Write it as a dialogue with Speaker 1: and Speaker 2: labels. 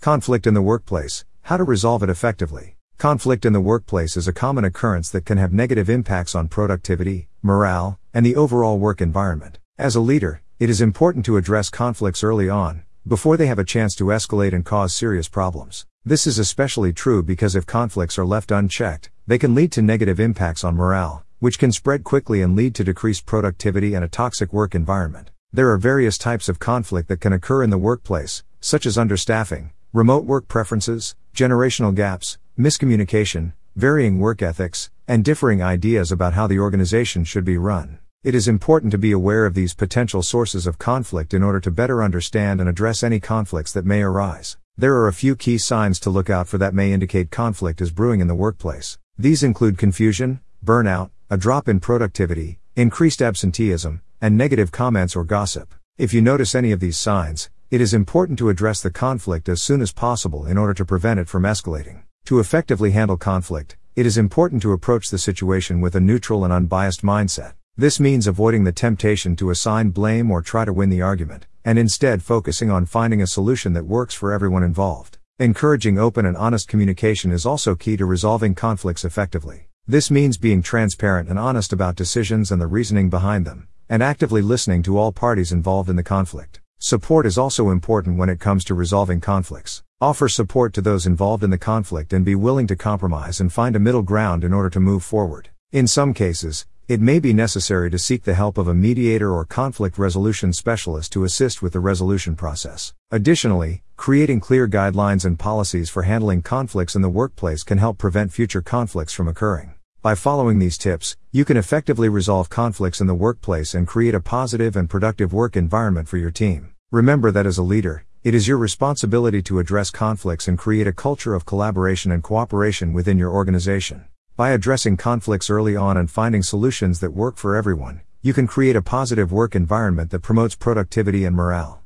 Speaker 1: Conflict in the workplace, how to resolve it effectively. Conflict in the workplace is a common occurrence that can have negative impacts on productivity, morale, and the overall work environment. As a leader, it is important to address conflicts early on, before they have a chance to escalate and cause serious problems. This is especially true because if conflicts are left unchecked, they can lead to negative impacts on morale, which can spread quickly and lead to decreased productivity and a toxic work environment. There are various types of conflict that can occur in the workplace, such as understaffing, remote work preferences, generational gaps, miscommunication, varying work ethics, and differing ideas about how the organization should be run. It is important to be aware of these potential sources of conflict in order to better understand and address any conflicts that may arise. There are a few key signs to look out for that may indicate conflict is brewing in the workplace. These include confusion, burnout, a drop in productivity, increased absenteeism, and negative comments or gossip. If you notice any of these signs, it is important to address the conflict as soon as possible in order to prevent it from escalating. To effectively handle conflict, it is important to approach the situation with a neutral and unbiased mindset. This means avoiding the temptation to assign blame or try to win the argument, and instead focusing on finding a solution that works for everyone involved. Encouraging open and honest communication is also key to resolving conflicts effectively. This means being transparent and honest about decisions and the reasoning behind them, and actively listening to all parties involved in the conflict. Support is also important when it comes to resolving conflicts. Offer support to those involved in the conflict and be willing to compromise and find a middle ground in order to move forward. In some cases, it may be necessary to seek the help of a mediator or conflict resolution specialist to assist with the resolution process. Additionally, creating clear guidelines and policies for handling conflicts in the workplace can help prevent future conflicts from occurring. By following these tips, you can effectively resolve conflicts in the workplace and create a positive and productive work environment for your team. Remember that as a leader, it is your responsibility to address conflicts and create a culture of collaboration and cooperation within your organization. By addressing conflicts early on and finding solutions that work for everyone, you can create a positive work environment that promotes productivity and morale.